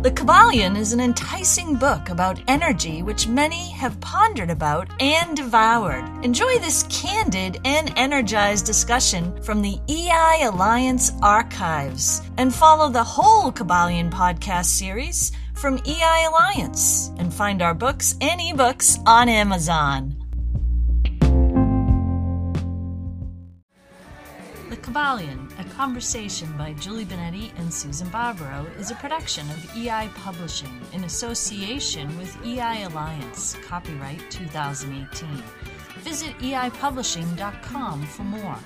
The Kybalion is an enticing book about energy which many have pondered about and devoured. Enjoy this candid and energized discussion from the EI Alliance archives and follow the whole Kybalion podcast series from EI Alliance and find our books and ebooks on Amazon. The Kybalion, a conversation by Julie Benetti and Susan Barbaro, is a production of EI Publishing in association with EI Alliance, copyright 2018. Visit eipublishing.com for more.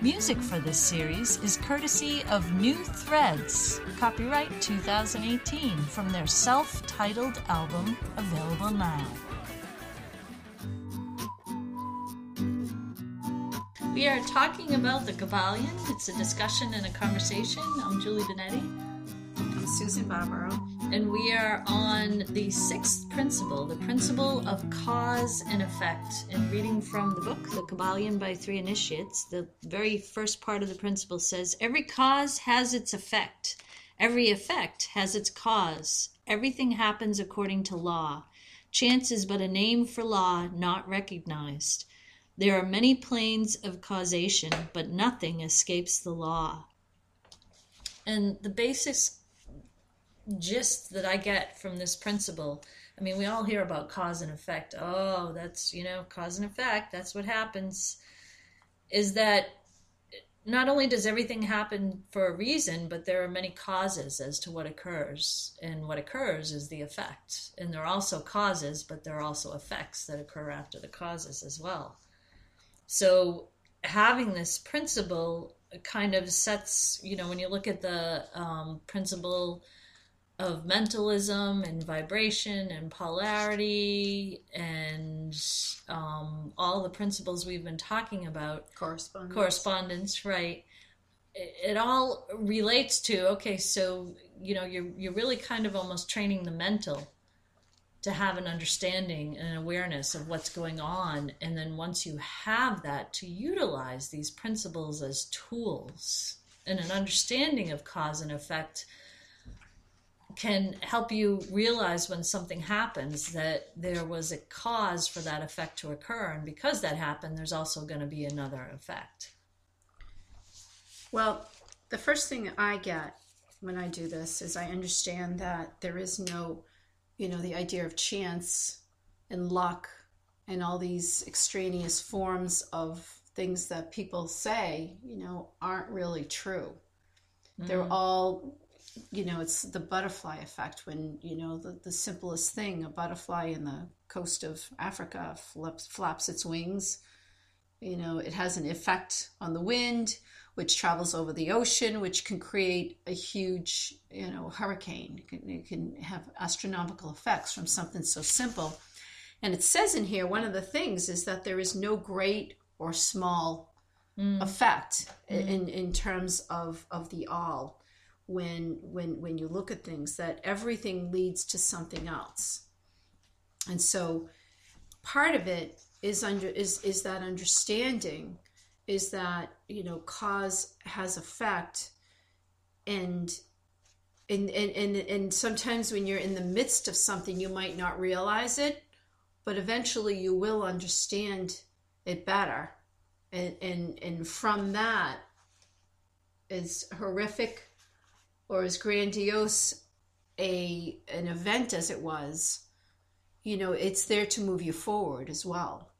Music for this series is courtesy of New Threads, copyright 2018, from their self titled album, available now. We are talking about the Kybalion. It's a discussion and a conversation. I'm Julie Benetti. I'm Susan Barbaro. And we are on the sixth principle, the principle of cause and effect. And reading from the book, The Kybalion by Three Initiates, the very first part of the principle says Every cause has its effect, every effect has its cause. Everything happens according to law. Chance is but a name for law not recognized. There are many planes of causation, but nothing escapes the law. And the basic gist that I get from this principle I mean, we all hear about cause and effect. Oh, that's, you know, cause and effect, that's what happens. Is that not only does everything happen for a reason, but there are many causes as to what occurs. And what occurs is the effect. And there are also causes, but there are also effects that occur after the causes as well. So having this principle kind of sets, you know, when you look at the um, principle of mentalism and vibration and polarity and um, all the principles we've been talking about. Correspondence. Correspondence right. It, it, all relates to okay so you know you're you're really kind of almost training the mental to have an understanding and awareness of what's going on. And then once you have that to utilize these principles as tools and an understanding of cause and effect can help you realize when something happens that there was a cause for that effect to occur. And because that happened there's also going to be another effect. Well the first thing i get when i do this is i understand that there is no you know the idea of chance and luck and all these extraneous forms of things that people say you know aren't really true. Mm. they're all you know it's the butterfly effect when you know the, the simplest thing a butterfly in the coast of africa flaps, flaps its wings. You know it has an effect on the wind which travels over the ocean which can create a huge you know hurricane it can, it can have astronomical effects from something so simple and it says in here one of the things is that there is no great or small mm. effect mm. in in terms of of the all when when when you look at things that everything leads to something else and so part of it is under is is that understanding is that you know cause has effect and and and and, and sometimes when you're in the midst of something you might not realize it but eventually you will understand it better and and and from that as horrific or as grandiose a an event as it was, you know, it's there to move you forward as well.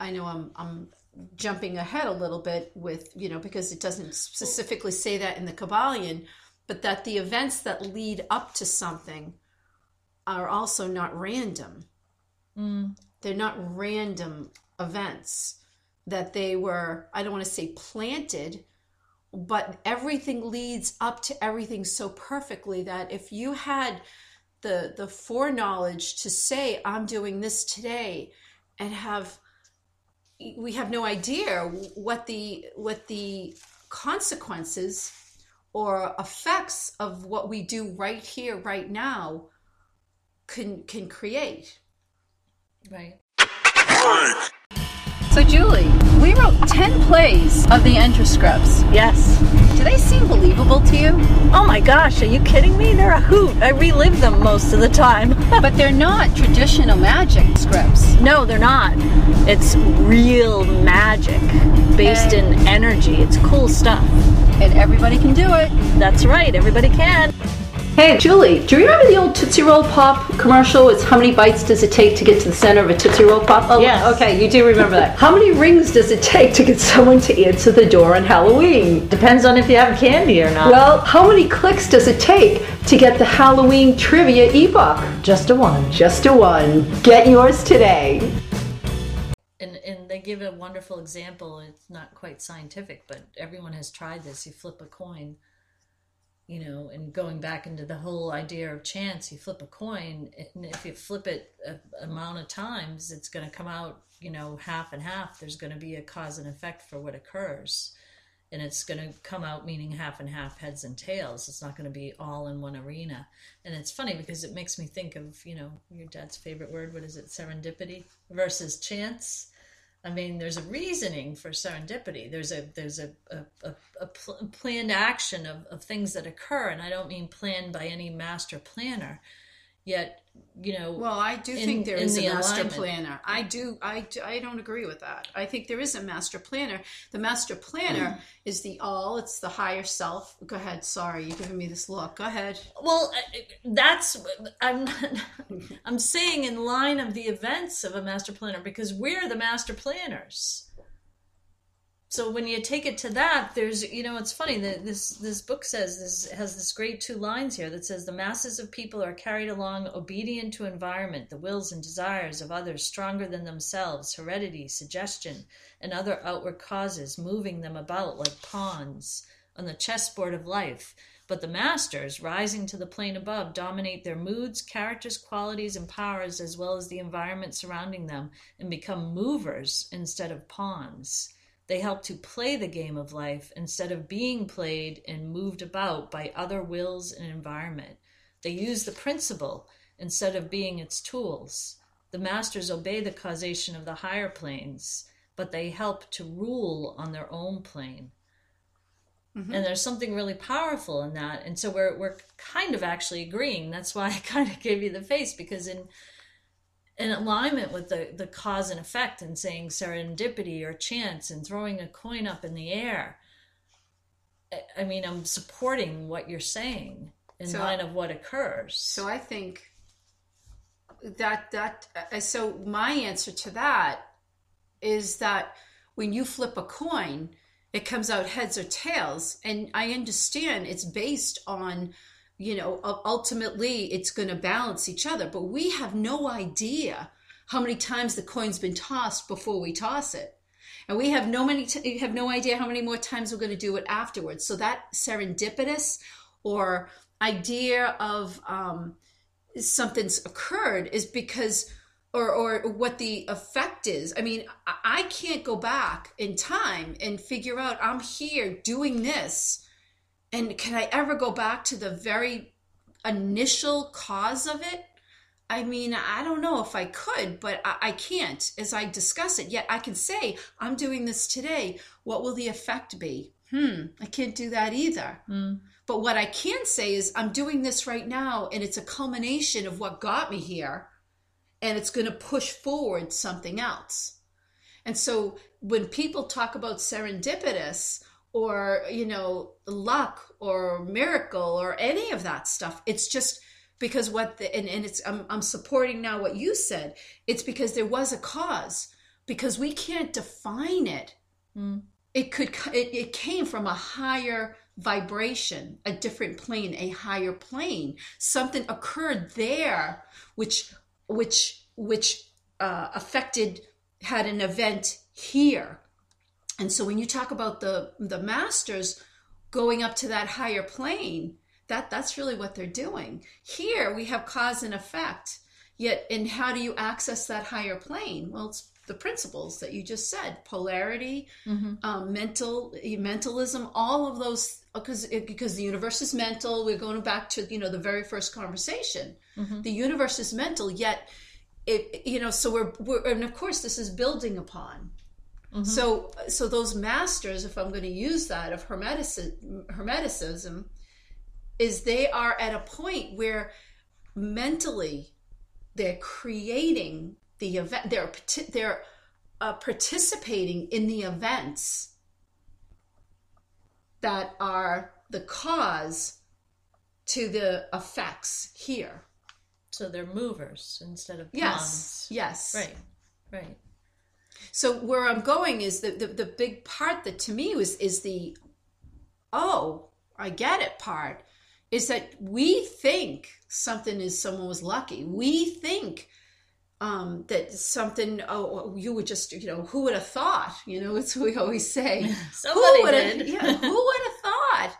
I know I'm I'm jumping ahead a little bit with, you know, because it doesn't specifically say that in the Kybalion, but that the events that lead up to something are also not random. Mm. They're not random events, that they were, I don't want to say planted, but everything leads up to everything so perfectly that if you had the the foreknowledge to say i'm doing this today and have we have no idea what the what the consequences or effects of what we do right here right now can can create. Right so Julie, we wrote 10 plays of the Enter scripts. Yes. Do they seem believable to you? Oh my gosh, are you kidding me? They're a hoot. I relive them most of the time. but they're not traditional magic scripts. No, they're not. It's real magic based in energy. It's cool stuff. And everybody can do it. That's right, everybody can. Hey, Julie, do you remember the old Tootsie Roll Pop commercial? It's how many bites does it take to get to the center of a Tootsie Roll Pop? Oh, Yes. Okay, you do remember that. How many rings does it take to get someone to answer the door on Halloween? Depends on if you have candy or not. Well, how many clicks does it take to get the Halloween trivia ebook? just a one. Just a one. Get yours today. And, and they give a wonderful example. It's not quite scientific, but everyone has tried this. You flip a coin, you know, and going back into the whole idea of chance, you flip a coin, and if you flip it a amount of times, it's going to come out, you know, half and half. There's going to be a cause and effect for what occurs. And it's going to come out meaning half and half, heads and tails. It's not going to be all in one arena. And it's funny because it makes me think of, you know, your dad's favorite word. What is it? Serendipity versus chance. I mean, there's a reasoning for serendipity. There's a there's a a, a, a pl- planned action of, of things that occur, and I don't mean planned by any master planner. Yet, you know, Well, I do in- think there is is a master alignment. planner. I do. I, do- I don't agree with that. I think there is a master planner. The master planner hmm. is the all. It's the higher self. Go ahead. Sorry, you're giving me this look. Go ahead. well, uh, uh, that's I'm I'm saying in line of the events of a master planner because we're the master planners. So when you take it to that, there's you know it's funny that this this book says this has this great two lines here that says the masses of people are carried along obedient to environment, the wills and desires of others stronger than themselves, heredity, suggestion, and other outward causes moving them about like pawns on the chessboard of life. But the masters, rising to the plane above, dominate their moods, characters, qualities, and powers, as well as the environment surrounding them, and become movers instead of pawns. They help to play the game of life instead of being played and moved about by other wills and environment. They use the principle instead of being its tools. The masters obey the causation of the higher planes, but they help to rule on their own plane. Mm-hmm. And there's something really powerful in that. And so we're we're kind of actually agreeing. That's why I kind of gave you the face because in in alignment with the, the cause and effect and saying serendipity or chance and throwing a coin up in the air. I- I mean, I'm supporting what you're saying in So- line of what occurs. So I think that that uh, so my answer to that is that when you flip a coin, it comes out heads or tails, and I understand it's based on you know ultimately it's going to balance each other, but we have no idea how many times the coin's been tossed before we toss it. And we have no many t- have no idea how many more times we're going to do it afterwards. So that serendipitous or idea of um, something's occurred is because or or what the effect is i mean I- i can't go back in time and figure out i'm here doing this and can i ever go back to the very initial cause of it? I mean i don't know if i could but i, I can't as i discuss it. Yet i can say i'm doing this today. What will the effect be? Hmm i can't do that either. But what I can say is, I'm doing this right now, and it's a culmination of what got me here, and it's going to push forward something else. And so when people talk about serendipitous or, you know, luck or miracle or any of that stuff, it's just because what the, and, and it's, I'm, I'm supporting now what you said. It's because there was a cause, because we can't define it. It could it, it came from a higher vibration a different plane a higher plane. Something occurred there which which which uh, affected had an event here and so when you talk about the the masters going up to that higher plane that that's really what they're doing. Here we have cause and effect. Yet and how do you access that higher plane? Well it's the principles that you just said polarity um, mental mentalism all of those because because the universe is mental. We're going back to you know the very first conversation. The universe is mental yet it you know so we're, we're and of course this is building upon So, so those masters, if I'm going to use that of hermeticism, hermeticism, is they are at a point where mentally they're creating the event. They're they're uh, participating in the events that are the cause to the effects here. So they're movers instead of Yes, yes, Right. Right. So where I'm going is the, the the big part that to me was is the oh I get it part is that we think something is someone was lucky. We think um, that something oh you would just you know who would have thought you know it's what we always say Somebody who would have did. yeah who would have thought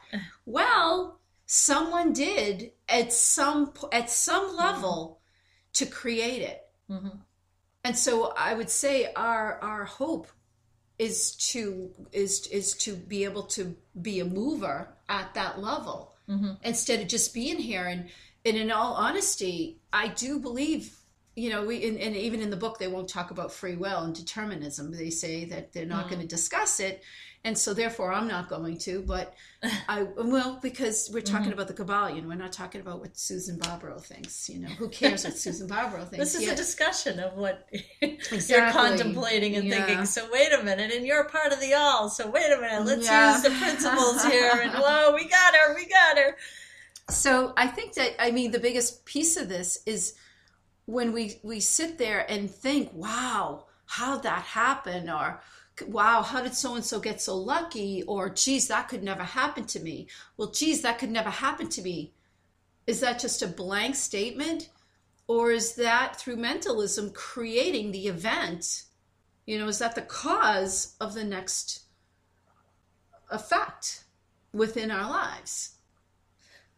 well someone did at some at some level to create it Mhm. And so i would say our our hope is to is is to be able to be a mover at that level mm-hmm. instead of just being here. And and in all honesty i do believe you know we and, and even in the book they won't talk about free will and determinism. They say that they're not mm-hmm. going to discuss it and so therefore i'm not going to but i will because we're talking mm-hmm. about the kybalion we're not talking about what susan barbaro thinks you know who cares what susan barbaro thinks This is Yeah. a discussion of what you're contemplating and Yeah. thinking. So wait a minute, and you're part of the all. So wait a minute, let's Yeah. use the principles here. And whoa, we got her, we got her. so i think that i mean the biggest piece of this is when we we sit there and think wow how'd that happen or wow how did so and so get so lucky? Or geez that could never happen to me. Well geez that could never happen to me. Is that just a blank statement? Or is that through mentalism creating the event? You know is that the cause of the next effect within our lives?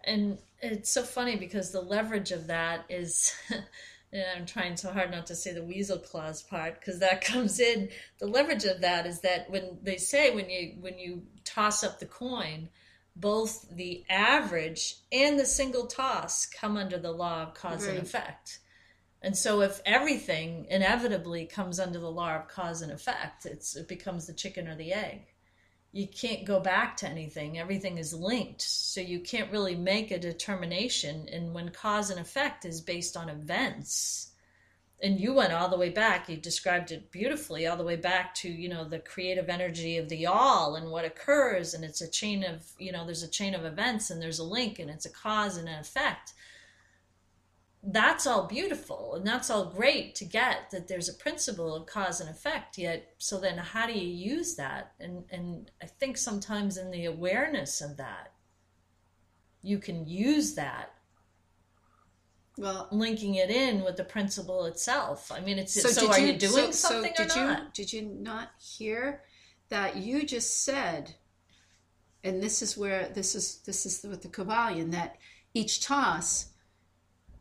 And it's so funny because the leverage of that is, and I'm trying so hard not to say the weasel clause part because that comes in. The leverage of that is that when they say when you when you toss up the coin, both the average and the single toss come under the law of cause and effect. And so if everything inevitably comes under the law of cause and effect, it's it becomes the chicken or the egg you can't go back to anything. Everything is linked. So you can't really make a determination. And when cause and effect is based on events, and you went all the way back, you described it beautifully, all the way back to, you know, the creative energy of the all and what occurs. And it's a chain of, you know, there's a chain of events and there's a link and it's a cause and an effect that's all beautiful and that's all great to get that there's a principle of cause and effect yet so then how do you use that? And and i think sometimes in the awareness of that you can use that. Well linking it in with the principle itself. I mean it's so, did are you, doing so- so something did or you not? did you not hear that you just said and this is where this is this is with the kybalion that each toss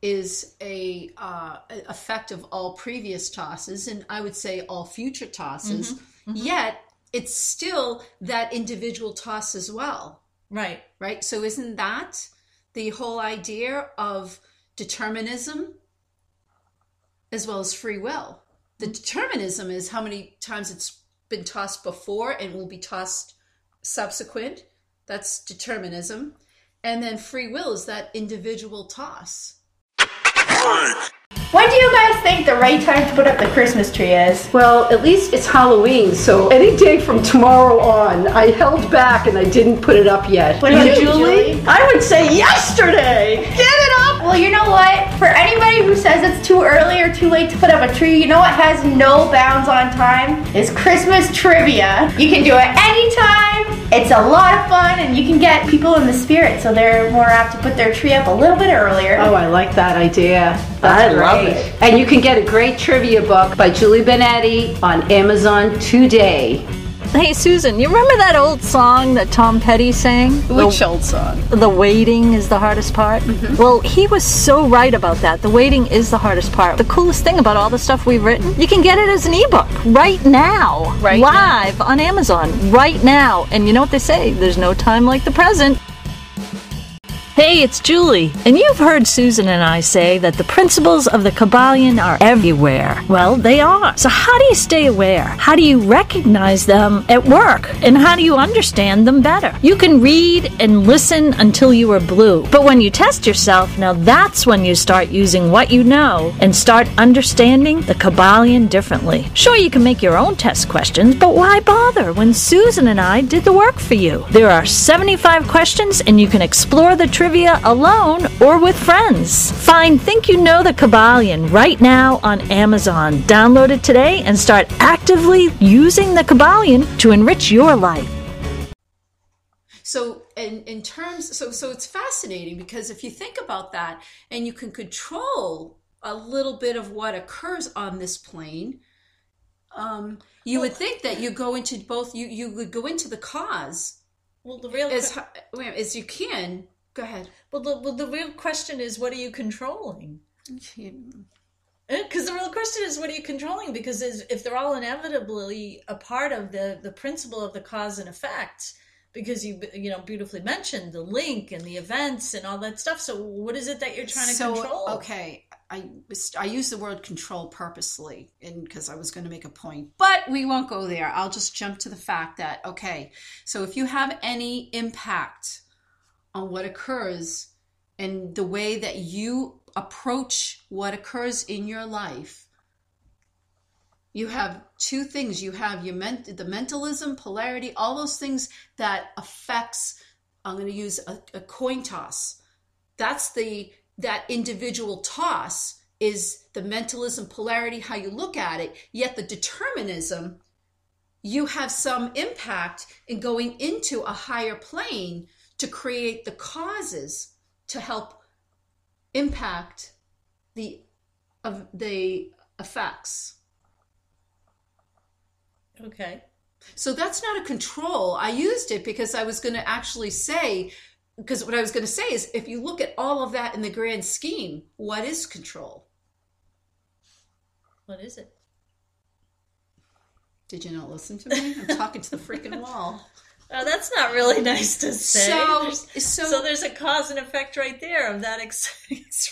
is a uh, effect of all previous tosses and i would say all future tosses Mm-hmm. yet it's still that individual toss as well right right? So isn't that the whole idea of determinism as well as free will? The determinism is how many times it's been tossed before and will be tossed subsequent. That's determinism. And then free will is that individual toss. When do you guys think the right time to put up the Christmas tree is? Well, at least it's Halloween, so any day from tomorrow on. I held back and I didn't put it up yet. What about You, you, Julie? I would say yesterday. Get it up. Well, you know what? For anybody who says it's too early or too late to put up a tree, you know what has no bounds on time? Is Christmas trivia. You can do it anytime. It's a lot of fun, and you can get people in the spirit, so they're more apt to put their tree up a little bit earlier. Oh, I like that idea. I love it. And you can get a great trivia book by Julie Benetti on Amazon today. Hey susan you remember that old song that tom petty sang Which old song? the waiting is the hardest part. Mm-hmm. Well, he was so right about that. The waiting is the hardest part. The coolest thing about all the stuff we've written, you can get it as an ebook right now, Right live on Amazon right now. And you know what they say? There's no time like the present. Hey, it's Julie, and you've heard Susan and I say that the principles of the Kybalion are everywhere. Well, they are. So, how do you stay aware? How do you recognize them at work? And how do you understand them better? You can read and listen until you are blue, but when you test yourself, now that's when you start using what you know and start understanding the Kybalion differently. Sure, you can make your own test questions, but why bother when Susan and I did the work for you? There are 75 questions, and you can explore the trivia alone or with friends. Find Think You Know the Kybalion right now on Amazon. Download it today and start actively using the Kybalion to enrich your life. So, in, in terms, so so it's fascinating because if you think about that, and you can control a little bit of what occurs on this plane, um, you would think that you go into both. You you would go into the cause Well, the real as hi- as you can. Go ahead. well, the, well, the real question is, what are you controlling? Because the real question is, what are you controlling? Because if they're all inevitably a part of the the principle of the cause and effect, because you you know beautifully mentioned the link and the events and all that stuff. So what is it that you're trying to so, control? Okay, I I use the word control purposely, and because I was going to make a point, but we won't go there. I'll just jump to the fact that okay, so if you have any impact on what occurs and the way that you approach what occurs in your life, you have two things. You have your ment- the mentalism, polarity, all those things that affects. I'm going to use a, a coin toss. That's the that individual toss is the mentalism, polarity, how you look at it. Yet the determinism, you have some impact in going into a higher plane to create the causes to help impact the of the effects. okay. So that's not a control. I used it because I was going to actually say, because what I was going to say is if you look at all of that in the grand scheme, what is control? What is it? Did you not listen to me? I'm talking to the freaking wall. Oh, that's not really nice to say. So- There's- so- so there's a cause and effect right there of that ex-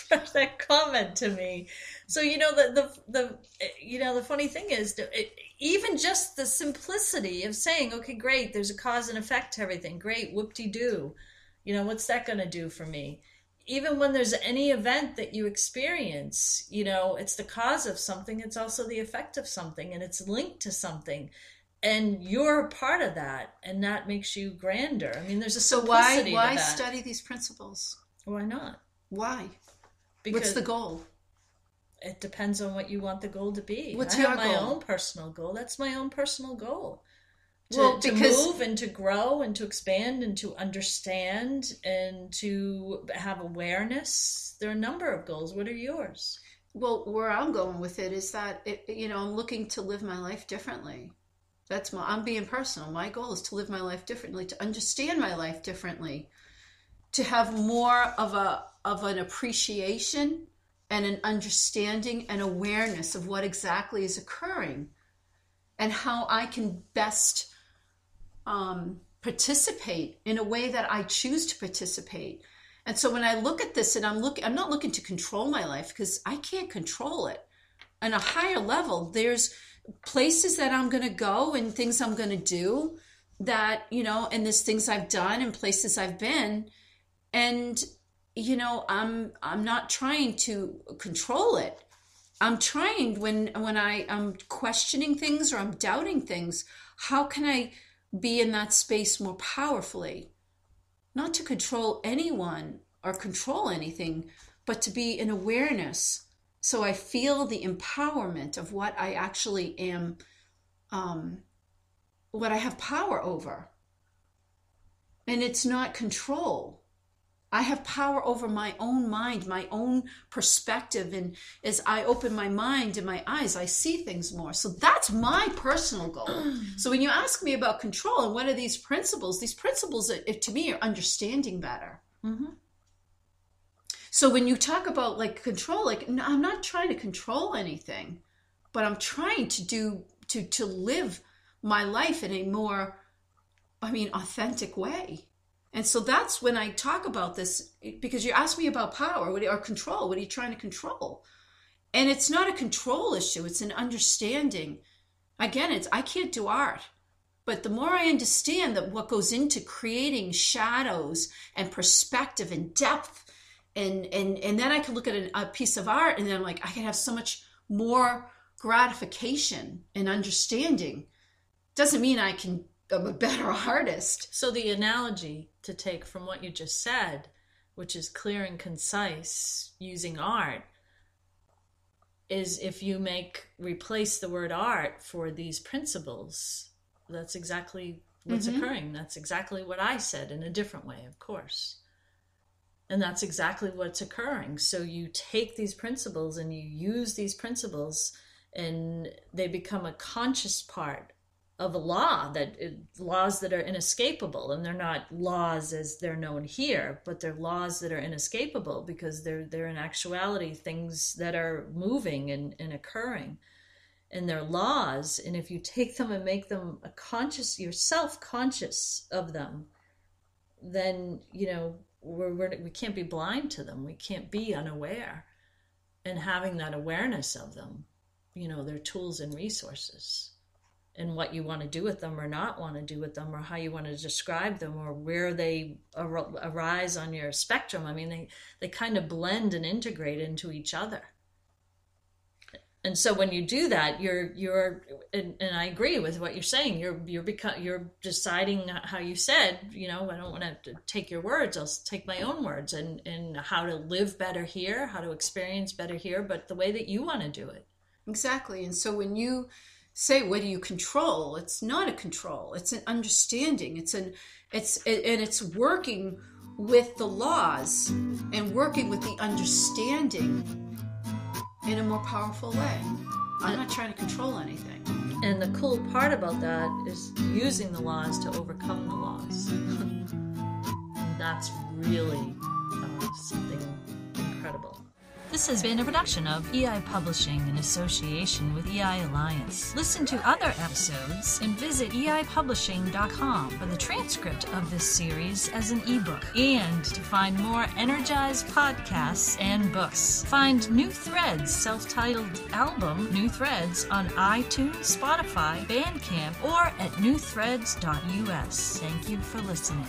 that comment to me. So you know the the the you know the funny thing is it, even just the simplicity of saying, okay, great, there's a cause and effect to everything. Great, whoop de doo. You know what's that going to do for me? Even when there's any event that you experience, you know it's the cause of something. It's also the effect of something, and it's linked to something and you're a part of that and that makes you grander i mean there's a So why why to that. study these principles? why not Why? because What's the goal? it depends on what you want the goal to be What's i your have my goal? own personal goal that's my own personal goal to, Well, to move and to grow and to expand and to understand and to have awareness there are a number of goals what are yours Well, where I'm going with it is that it, you know I'm looking to live my life differently. That's my I'm being personal. My goal is to live my life differently, to understand my life differently, to have more of a of an appreciation and an understanding and awareness of what exactly is occurring and how I can best um, participate in a way that I choose to participate. And so when I look at this and I'm looking I'm not looking to control my life because I can't control it. On a higher level, there's places that I'm going to go and things I'm going to do that, you know, and there's things I've done and places I've been and you know, I'm I'm not trying to control it. I'm trying when when I I am questioning things or I'm doubting things, how can I be in that space more powerfully? Not to control anyone or control anything, but to be in awareness. So I feel the empowerment of what I actually am, um, what I have power over. And it's not control. I have power over my own mind, my own perspective. And as I open my mind and my eyes, I see things more. So that's my personal goal. so when you ask me about control and what are these principles, these principles, to me, are understanding better. Mhm. So when you talk about like control, like no, I'm not trying to control anything, but I'm trying to do to to live my life in a more, I mean, authentic way. And so that's when I talk about this because you asked me about power or control. What are you trying to control? And it's not a control issue, it's an understanding. Again, it's I can't do art. But the more I understand that what goes into creating shadows and perspective and depth, and and and then I can look at a, a piece of art and then I'm like, I can have so much more gratification and understanding. Doesn't mean I can I'm a better artist. So the analogy to take from what you just said, which is clear and concise using art, is if you make replace the word art for these principles, that's exactly what's mm-hmm. occurring. That's exactly what I said in a different way, of course. And that's exactly what's occurring. So you take these principles and you use these principles and they become a conscious part of a law that laws that are inescapable. And they're not laws as they're known here but they're laws that are inescapable because they're they're in actuality things that are moving and, and occurring. And they're laws. And if you take them and make them a conscious yourself conscious of them then you know we're, we're we can't be blind to them. We can't be unaware. And having that awareness of them you know their tools and resources. And what you want to do with them or not want to do with them or how you want to describe them or where they ar- arise on your spectrum i mean they they kind of blend and integrate into each other and so when you do that you're you're and, and i agree with what you're saying. You're you're become you're deciding how you said you know i don't want to take your words. I'll take my own words and and how to live better here how to experience better here but the way that you want to do it. Exactly. And so when you say what do you control? It's not a control. It's an understanding. It's an it's and it's working with the laws and working with the understanding in a more powerful way. I'm not trying to control anything. And the cool part about that is using the laws to overcome the laws. That's really uh, something incredible this has been a production of EI Publishing in association with EI Alliance. Listen to other episodes and visit eipublishing.com for the transcript of this series as an ebook and to find more energized podcasts and books. Find New Threads self-titled album New Threads on iTunes, Spotify, Bandcamp, or at newthreads.us. Thank you for listening.